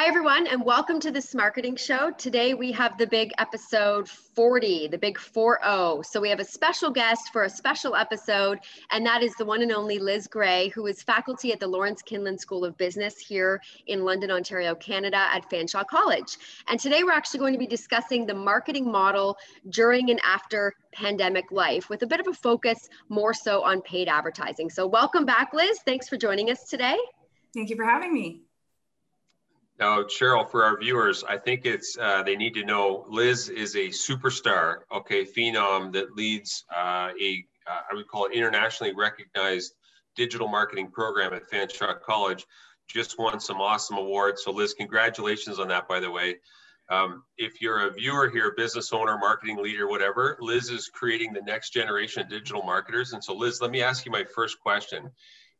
Hi, everyone, and welcome to the Smarketing show. Today we have the big episode 40, the big 4 0. So we have a special guest for a special episode, and that is the one and only Liz Gray, who is faculty at the Lawrence Kinlin School of Business here in London, Ontario, Canada at Fanshawe College. And today we're actually going to be discussing the marketing model during and after pandemic life with a bit of a focus more so on paid advertising. So welcome back, Liz. Thanks for joining us today. Thank you for having me. Now, Cheryl, for our viewers, I think it's uh, they need to know Liz is a superstar, okay, phenom that leads uh, a uh, I would call it internationally recognized digital marketing program at Fanshawe College. Just won some awesome awards. So, Liz, congratulations on that, by the way. Um, if you're a viewer here, business owner, marketing leader, whatever, Liz is creating the next generation of digital marketers. And so, Liz, let me ask you my first question.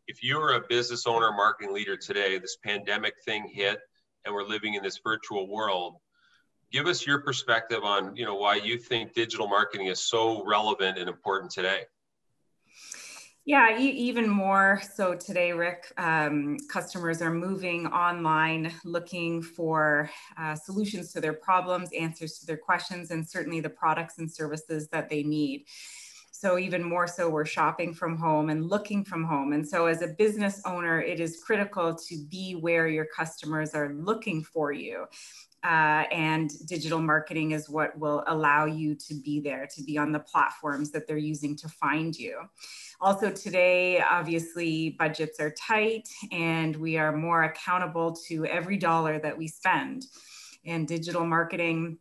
If you were a business owner, marketing leader today, this pandemic thing hit, and we're living in this virtual world give us your perspective on you know why you think digital marketing is so relevant and important today. Yeah even more so today rick. Um, customers are moving online looking for uh, solutions to their problems answers to their questions and certainly the products and services that they need so even more so we're shopping from home and looking from home. And so as a business owner it is critical to be where your customers are looking for you. Uh, and digital marketing is what will allow you to be there to be on the platforms that they're using to find you. Also today obviously budgets are tight and we are more accountable to every dollar that we spend. And digital marketing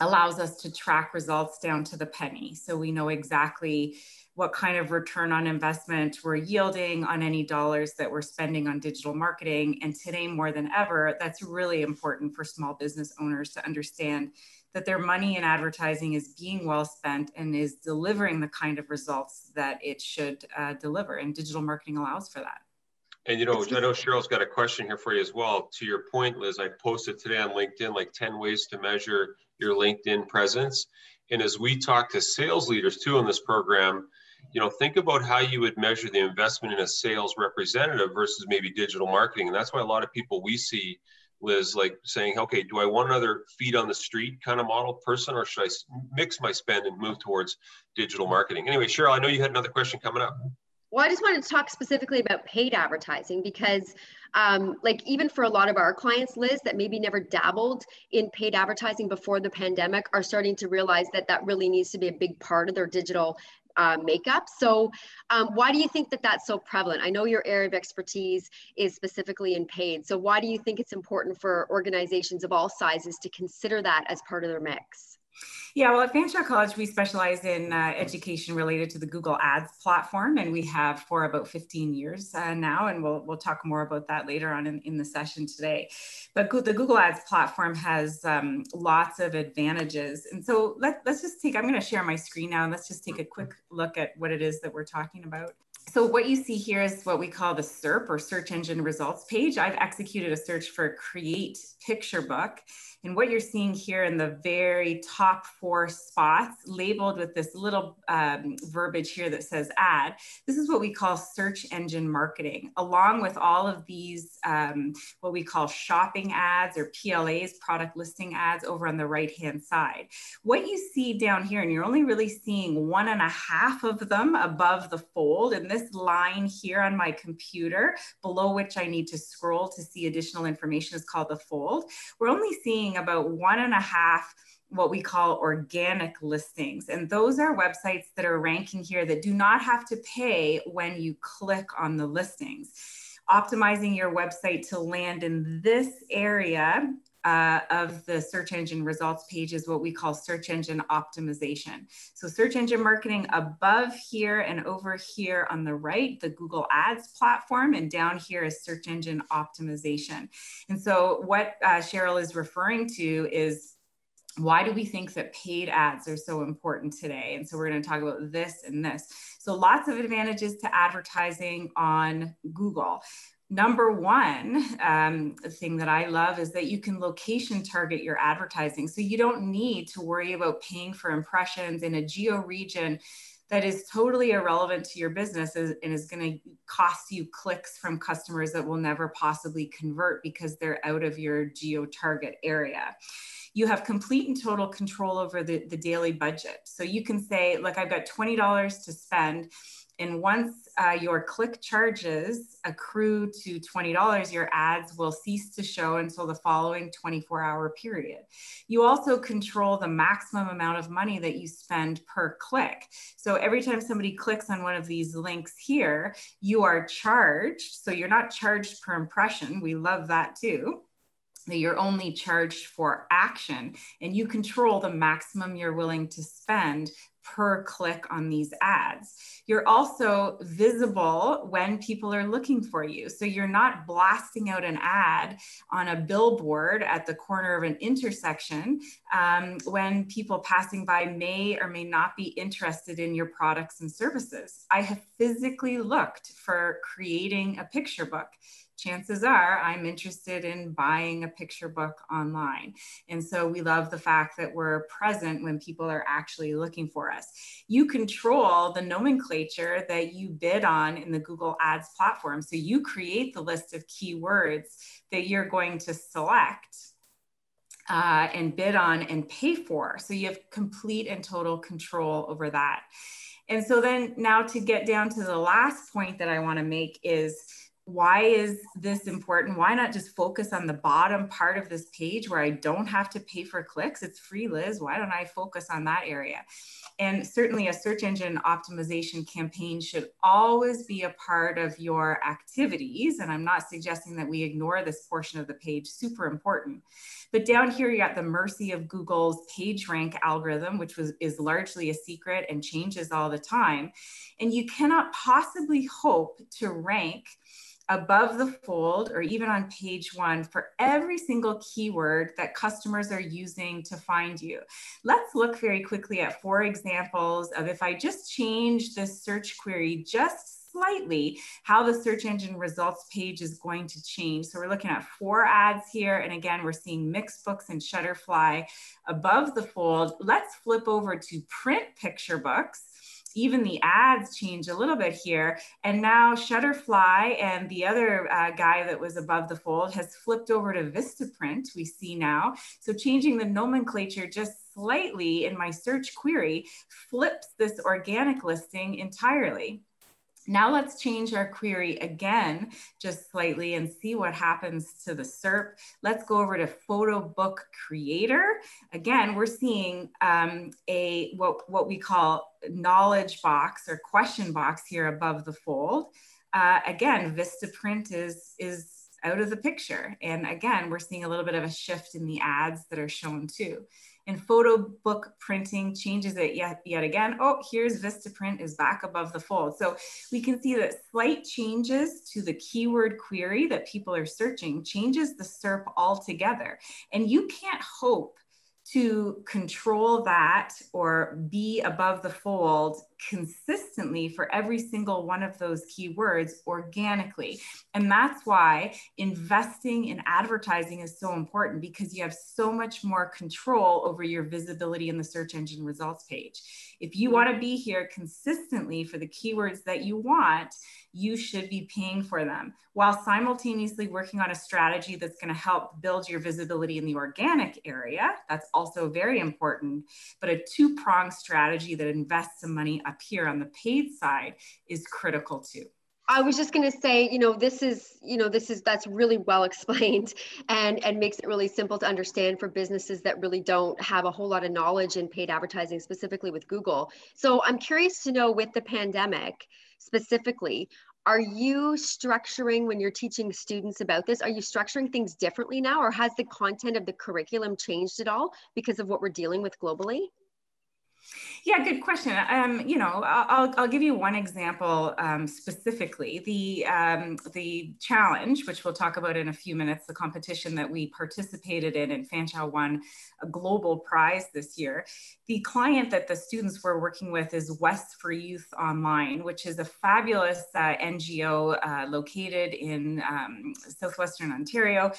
allows us to track results down to the penny. So we know exactly what kind of return on investment we're yielding on any dollars that we're spending on digital marketing. And today, more than ever, that's really important for small business owners to understand that their money in advertising is being well spent and is delivering the kind of results that it should uh, deliver. And digital marketing allows for that. And you know, I know Cheryl's got a question here for you as well. To your point, Liz, I posted today on LinkedIn like 10 ways to measure your LinkedIn presence. And as we talk to sales leaders too in this program, you know, think about how you would measure the investment in a sales representative versus maybe digital marketing. And that's why a lot of people we see, Liz, like saying, okay, do I want another feet on the street kind of model person, or should I mix my spend and move towards digital marketing? Anyway, Cheryl, I know you had another question coming up. Well, I just wanted to talk specifically about paid advertising because, um, like, even for a lot of our clients, Liz, that maybe never dabbled in paid advertising before the pandemic, are starting to realize that that really needs to be a big part of their digital uh, makeup. So, um, why do you think that that's so prevalent? I know your area of expertise is specifically in paid. So, why do you think it's important for organizations of all sizes to consider that as part of their mix? Yeah, well, at Fanshawe College, we specialize in uh, education related to the Google Ads platform, and we have for about 15 years uh, now, and we'll, we'll talk more about that later on in, in the session today. But the Google Ads platform has um, lots of advantages. And so let, let's just take, I'm going to share my screen now, and let's just take a quick look at what it is that we're talking about. So what you see here is what we call the SERP or search engine results page. I've executed a search for create picture book. And what you're seeing here in the very top four spots labeled with this little um, verbiage here that says ad, this is what we call search engine marketing, along with all of these, um, what we call shopping ads or PLAs, product listing ads over on the right-hand side. What you see down here, and you're only really seeing one and a half of them above the fold, and this line here on my computer, below which I need to scroll to see additional information is called the fold. We're only seeing about one and a half what we call organic listings. And those are websites that are ranking here that do not have to pay when you click on the listings. Optimizing your website to land in this area uh, of the search engine results page is what we call search engine optimization. So search engine marketing above here and over here on the right, the Google Ads platform, and down here is search engine optimization. And so what uh, Cheryl is referring to is why do we think that paid ads are so important today? And so we're going to talk about this and this. So lots of advantages to advertising on Google number one um, thing that I love is that you can location target your advertising. So you don't need to worry about paying for impressions in a geo region that is totally irrelevant to your business and is going to cost you clicks from customers that will never possibly convert because they're out of your geo target area you have complete and total control over the, the daily budget. So you can say, look, I've got $20 to spend. And once uh, your click charges accrue to $20, your ads will cease to show until the following 24 hour period. You also control the maximum amount of money that you spend per click. So every time somebody clicks on one of these links here, you are charged. So you're not charged per impression. We love that too you're only charged for action and you control the maximum you're willing to spend per click on these ads. You're also visible when people are looking for you. So you're not blasting out an ad on a billboard at the corner of an intersection um, when people passing by may or may not be interested in your products and services. I have physically looked for creating a picture book chances are I'm interested in buying a picture book online. And so we love the fact that we're present when people are actually looking for us. You control the nomenclature that you bid on in the Google Ads platform. So you create the list of keywords that you're going to select. Uh, and bid on and pay for. So you have complete and total control over that. And so then now to get down to the last point that I want to make is why is this important? Why not just focus on the bottom part of this page where I don't have to pay for clicks? It's free, Liz. Why don't I focus on that area? And certainly, a search engine optimization campaign should always be a part of your activities. And I'm not suggesting that we ignore this portion of the page, super important. But down here, you're at the mercy of Google's PageRank algorithm, which was, is largely a secret and changes all the time. And you cannot possibly hope to rank above the fold or even on page one for every single keyword that customers are using to find you. Let's look very quickly at four examples of if I just change this search query just slightly how the search engine results page is going to change. So we're looking at four ads here. And again, we're seeing Mixbooks and Shutterfly above the fold. Let's flip over to print picture books even the ads change a little bit here. And now Shutterfly and the other uh, guy that was above the fold has flipped over to Vistaprint, we see now. So changing the nomenclature just slightly in my search query flips this organic listing entirely. Now let's change our query again, just slightly and see what happens to the SERP. Let's go over to photo book creator. Again, we're seeing um, a what, what we call knowledge box or question box here above the fold. Uh, again, Vistaprint is, is out of the picture. And again, we're seeing a little bit of a shift in the ads that are shown too and photo book printing changes it yet, yet again. Oh, here's Vistaprint is back above the fold. So we can see that slight changes to the keyword query that people are searching changes the SERP altogether. And you can't hope to control that or be above the fold consistently for every single one of those keywords organically. And that's why investing in advertising is so important because you have so much more control over your visibility in the search engine results page. If you want to be here consistently for the keywords that you want, you should be paying for them while simultaneously working on a strategy that's going to help build your visibility in the organic area. That's also very important, but a two pronged strategy that invests some money up here on the paid side is critical too. I was just going to say, you know, this is, you know, this is that's really well explained and and makes it really simple to understand for businesses that really don't have a whole lot of knowledge in paid advertising specifically with Google. So I'm curious to know with the pandemic specifically, are you structuring when you're teaching students about this are you structuring things differently now or has the content of the curriculum changed at all because of what we're dealing with globally yeah, good question. Um, you know, I'll, I'll give you one example um, specifically. The um, the challenge, which we'll talk about in a few minutes, the competition that we participated in, and Fanshawe won a global prize this year. The client that the students were working with is WES for Youth Online, which is a fabulous uh, NGO uh, located in um, southwestern Ontario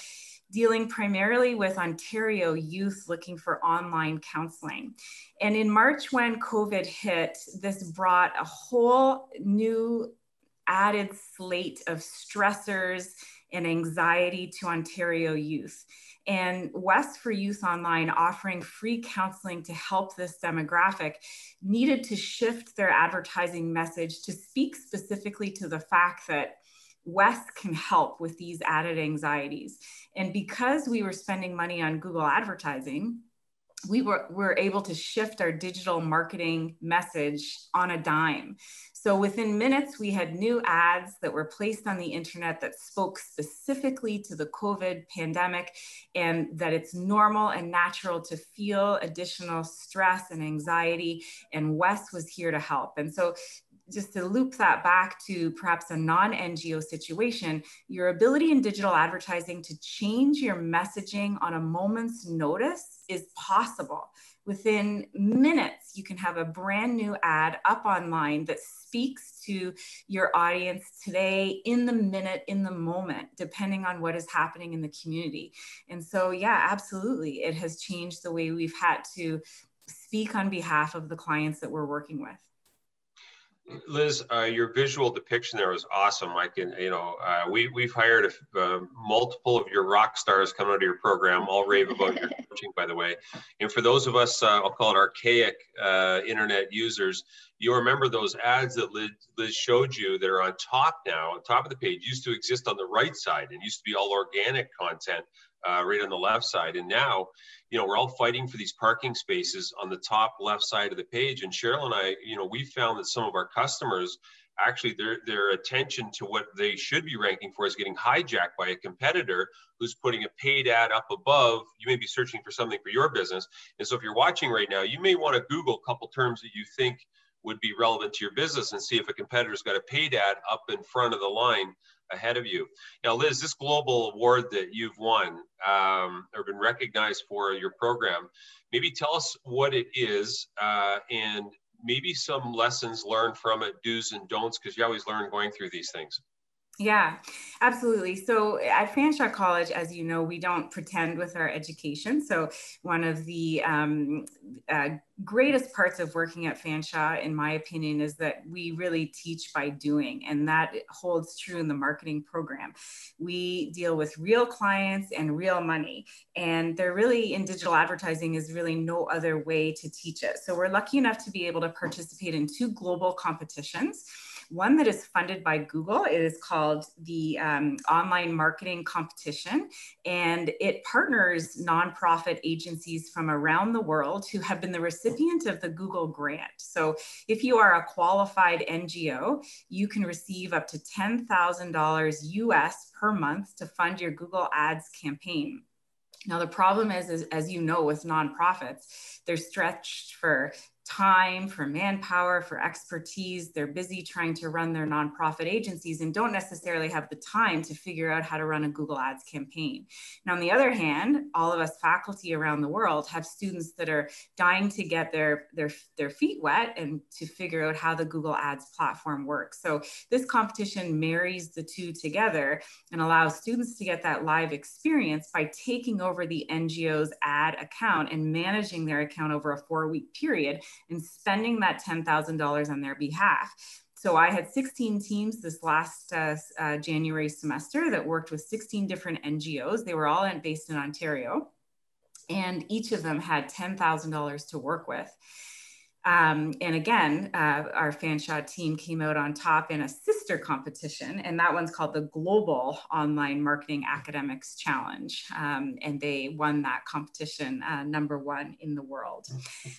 dealing primarily with Ontario youth looking for online counseling. And in March, when COVID hit, this brought a whole new added slate of stressors and anxiety to Ontario youth. And WES for Youth Online, offering free counseling to help this demographic, needed to shift their advertising message to speak specifically to the fact that WES can help with these added anxieties. And because we were spending money on Google advertising, we were, were able to shift our digital marketing message on a dime. So within minutes, we had new ads that were placed on the internet that spoke specifically to the COVID pandemic and that it's normal and natural to feel additional stress and anxiety. And WES was here to help. And so just to loop that back to perhaps a non NGO situation, your ability in digital advertising to change your messaging on a moment's notice is possible. Within minutes, you can have a brand new ad up online that speaks to your audience today in the minute, in the moment, depending on what is happening in the community. And so, yeah, absolutely, it has changed the way we've had to speak on behalf of the clients that we're working with. Liz, uh, your visual depiction there was awesome. I can, you know, uh, we we've hired a, uh, multiple of your rock stars coming out of your program. All rave about your coaching, by the way. And for those of us, uh, I'll call it archaic uh, internet users, you remember those ads that Liz, Liz showed you that are on top now, on top of the page, used to exist on the right side and used to be all organic content uh, right on the left side. And now, you know, we're all fighting for these parking spaces on the top left side of the page. And Cheryl and I, you know, we found that some of our customers actually their their attention to what they should be ranking for is getting hijacked by a competitor who's putting a paid ad up above you may be searching for something for your business and so if you're watching right now you may want to google a couple terms that you think would be relevant to your business and see if a competitor's got a paid ad up in front of the line ahead of you. Now, Liz, this global award that you've won um, or been recognized for your program, maybe tell us what it is uh, and maybe some lessons learned from it, do's and don'ts, because you always learn going through these things. Yeah, absolutely. So at Fanshawe College, as you know, we don't pretend with our education. So one of the um, uh, greatest parts of working at Fanshawe, in my opinion, is that we really teach by doing, and that holds true in the marketing program. We deal with real clients and real money, and there really in digital advertising is really no other way to teach it. So we're lucky enough to be able to participate in two global competitions one that is funded by Google. Is called the um, Online Marketing Competition, and it partners nonprofit agencies from around the world who have been the recipient of the Google grant. So if you are a qualified NGO, you can receive up to $10,000 US per month to fund your Google Ads campaign. Now, the problem is, is, as you know, with nonprofits, they're stretched for time, for manpower, for expertise. They're busy trying to run their nonprofit agencies and don't necessarily have the time to figure out how to run a Google Ads campaign. And on the other hand, all of us faculty around the world have students that are dying to get their, their, their feet wet and to figure out how the Google Ads platform works. So this competition marries the two together and allows students to get that live experience by taking over the NGO's ad account and managing their account over a four week period and spending that $10,000 on their behalf. So I had 16 teams this last uh, uh, January semester that worked with 16 different NGOs. They were all based in Ontario, and each of them had $10,000 to work with. Um, and again, uh, our Fanshawe team came out on top in a sister competition, and that one's called the Global Online Marketing Academics Challenge. Um, and they won that competition uh, number one in the world.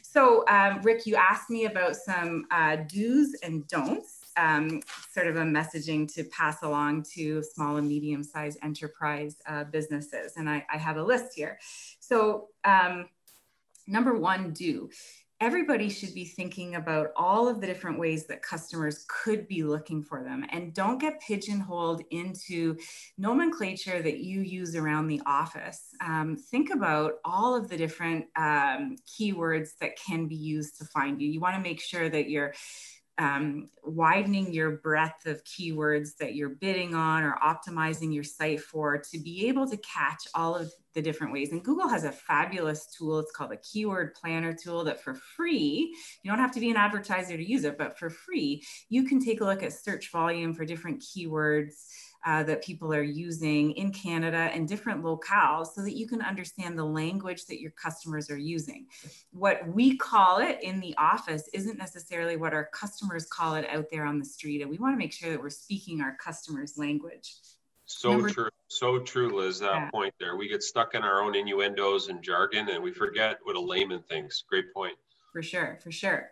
So, um, Rick, you asked me about some uh, do's and don'ts. Um, sort of a messaging to pass along to small and medium sized enterprise uh, businesses. And I, I, have a list here. So, um, number one, do everybody should be thinking about all of the different ways that customers could be looking for them. And don't get pigeonholed into nomenclature that you use around the office. Um, think about all of the different um, keywords that can be used to find you. You want to make sure that you're um, widening your breadth of keywords that you're bidding on or optimizing your site for to be able to catch all of the different ways. And Google has a fabulous tool. It's called the Keyword Planner tool that for free, you don't have to be an advertiser to use it, but for free, you can take a look at search volume for different keywords uh, that people are using in Canada and different locales so that you can understand the language that your customers are using. What we call it in the office isn't necessarily what our customers call it out there on the street. And we want to make sure that we're speaking our customers' language. So Number true. So true, Liz, that yeah. point there. We get stuck in our own innuendos and jargon and we forget what a layman thinks. Great point. For sure, for sure.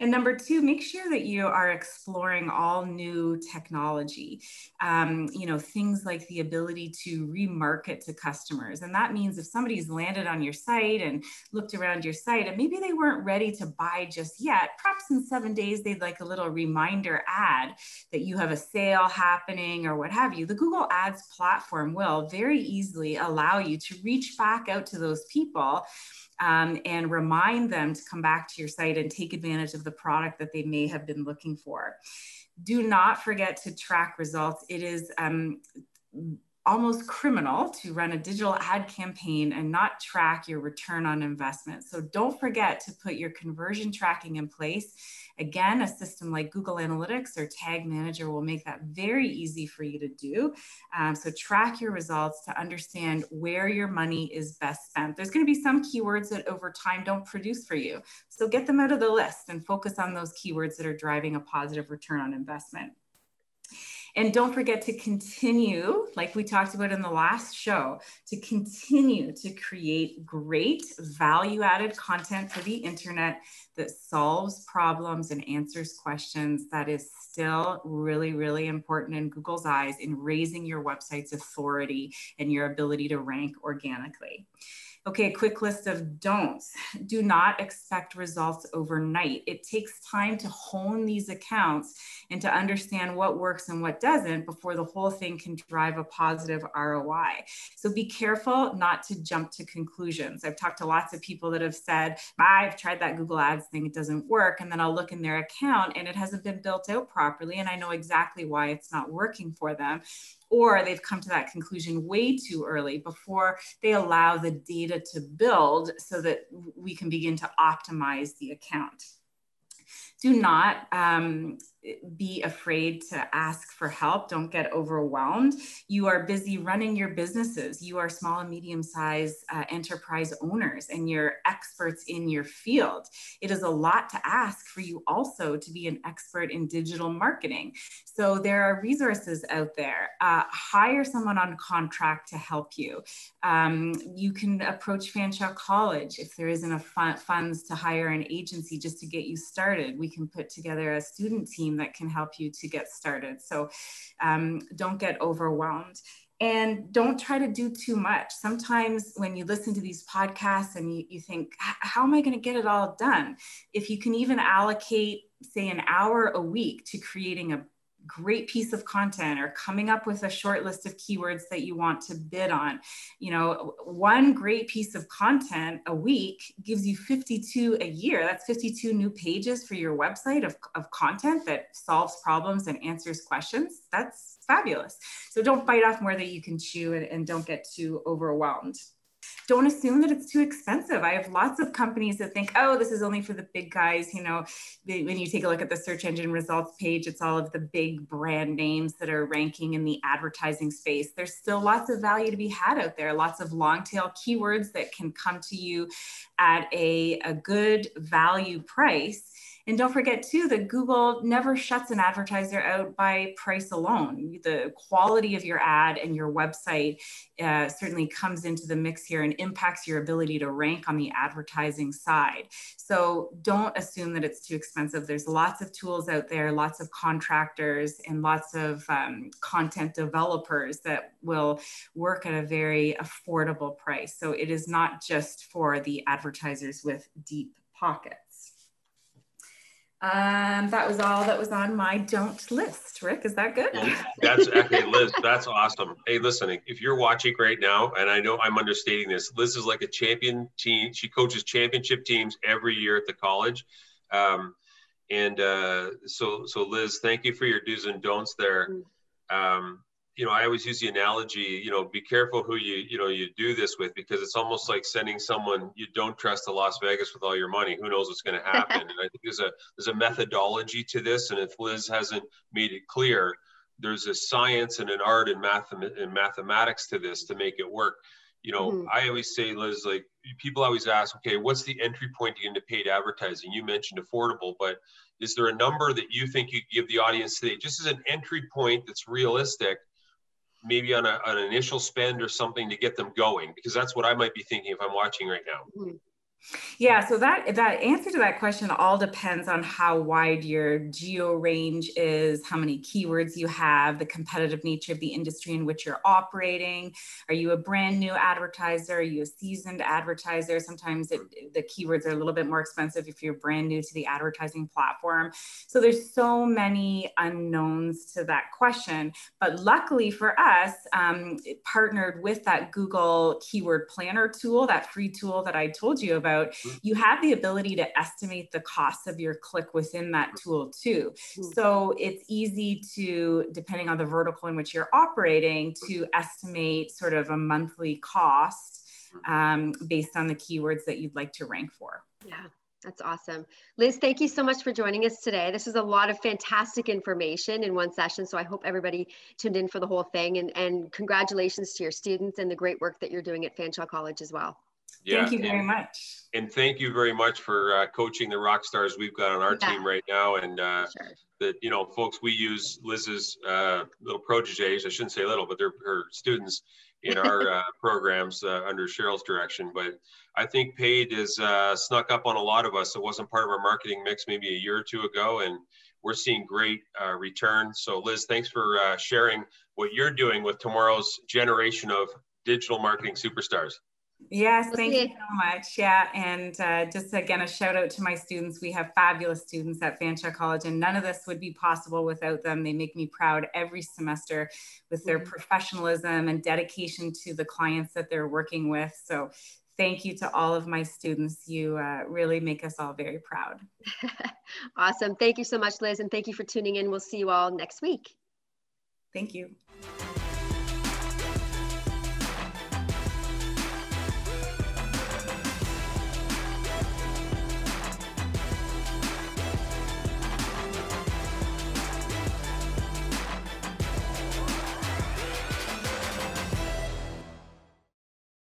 And number two, make sure that you are exploring all new technology. Um, you know, things like the ability to remarket to customers. And that means if somebody's landed on your site and looked around your site and maybe they weren't ready to buy just yet, perhaps in seven days they'd like a little reminder ad that you have a sale happening or what have you. The Google Ads platform will very easily allow you to reach back out to those people um, and remind them to come back to your site and take advantage of the product that they may have been looking for. Do not forget to track results. It is um, almost criminal to run a digital ad campaign and not track your return on investment. So don't forget to put your conversion tracking in place. Again, a system like Google Analytics or Tag Manager will make that very easy for you to do. Um, so track your results to understand where your money is best spent. There's going to be some keywords that over time don't produce for you. So get them out of the list and focus on those keywords that are driving a positive return on investment. And don't forget to continue, like we talked about in the last show, to continue to create great value added content for the internet that solves problems and answers questions. That is still really, really important in Google's eyes in raising your website's authority and your ability to rank organically. Okay, quick list of don'ts. Do not expect results overnight. It takes time to hone these accounts and to understand what works and what doesn't before the whole thing can drive a positive ROI. So be careful not to jump to conclusions. I've talked to lots of people that have said, I've tried that Google Ads thing, it doesn't work. And then I'll look in their account and it hasn't been built out properly. And I know exactly why it's not working for them or they've come to that conclusion way too early before they allow the data to build so that we can begin to optimize the account. Do not um, be afraid to ask for help. Don't get overwhelmed. You are busy running your businesses. You are small and medium sized uh, enterprise owners and you're experts in your field. It is a lot to ask for you also to be an expert in digital marketing. So there are resources out there. Uh, hire someone on contract to help you. Um, you can approach Fanshawe College if there isn't a fun, funds to hire an agency just to get you started. We can put together a student team team that can help you to get started. So um, don't get overwhelmed and don't try to do too much. Sometimes when you listen to these podcasts and you, you think, how am I going to get it all done? If you can even allocate, say, an hour a week to creating a great piece of content or coming up with a short list of keywords that you want to bid on. You know, one great piece of content a week gives you 52 a year. That's 52 new pages for your website of, of content that solves problems and answers questions. That's fabulous. So don't bite off more than you can chew and, and don't get too overwhelmed don't assume that it's too expensive. I have lots of companies that think, oh, this is only for the big guys. You know, when you take a look at the search engine results page, it's all of the big brand names that are ranking in the advertising space. There's still lots of value to be had out there, lots of long tail keywords that can come to you at a, a good value price and don't forget too that Google never shuts an advertiser out by price alone. The quality of your ad and your website uh, certainly comes into the mix here and impacts your ability to rank on the advertising side. So don't assume that it's too expensive. There's lots of tools out there, lots of contractors and lots of um, content developers that will work at a very affordable price. So it is not just for the advertisers with deep pockets. Um, that was all that was on my don't list. Rick, is that good? That's okay, Liz. That's awesome. Hey, listen, if you're watching right now, and I know I'm understating this, Liz is like a champion team. She coaches championship teams every year at the college. Um, And uh, so, so Liz, thank you for your do's and don'ts there. Mm. Um, you know, I always use the analogy, you know, be careful who you, you know, you do this with because it's almost like sending someone you don't trust to Las Vegas with all your money. Who knows what's going to happen? and I think there's a there's a methodology to this, and if Liz hasn't made it clear, there's a science and an art and math and mathematics to this to make it work. You know, mm-hmm. I always say, Liz, like people always ask, okay, what's the entry point into paid advertising? You mentioned affordable, but is there a number that you think you give the audience today, just as an entry point that's realistic? Maybe on, a, an initial spend or something to get them going because that's what i might be thinking if i'm watching right now mm-hmm. Yeah, so that that answer to that question all depends on how wide your geo range is, how many keywords you have, the competitive nature of the industry in which you're operating. Are you a brand new advertiser? Are you a seasoned advertiser? Sometimes it, the keywords are a little bit more expensive if you're brand new to the advertising platform. So there's so many unknowns to that question. But luckily for us, um, partnered with that Google Keyword Planner tool, that free tool that I told you about about, you have the ability to estimate the cost of your click within that tool too. Mm-hmm. So it's easy to, depending on the vertical in which you're operating, to estimate sort of a monthly cost mm-hmm. um, based on the keywords that you'd like to rank for. Yeah. That's awesome. Liz, thank you so much for joining us today. This was a lot of fantastic information in one session. So I hope everybody tuned in for the whole thing and, and congratulations to your students and the great work that you're doing at Fanshawe College as well. Yeah, thank you very and, much. And thank you very much for uh, coaching the rock stars we've got on our yeah. team right now. And uh, sure. that, you know, folks, we use Liz's uh, little proteges, I shouldn't say little, but they're her students in our uh, programs uh, under Cheryl's direction. But I think paid is uh, snuck up on a lot of us. It wasn't part of our marketing mix maybe a year or two ago. And we're seeing great return. So Liz, thanks for sharing what you're doing with tomorrow's generation of digital marketing superstars. Yes, thank you so much. Yeah, and uh, just again, a shout out to my students. We have fabulous students at Fanshawe College, and none of this would be possible without them. They make me proud every semester with their mm-hmm. professionalism and dedication to the clients that they're working with. So, thank you to all of my students. You uh, really make us all very proud. awesome. Thank you so much, Liz, and thank you for tuning in. We'll see you all next week. Thank you.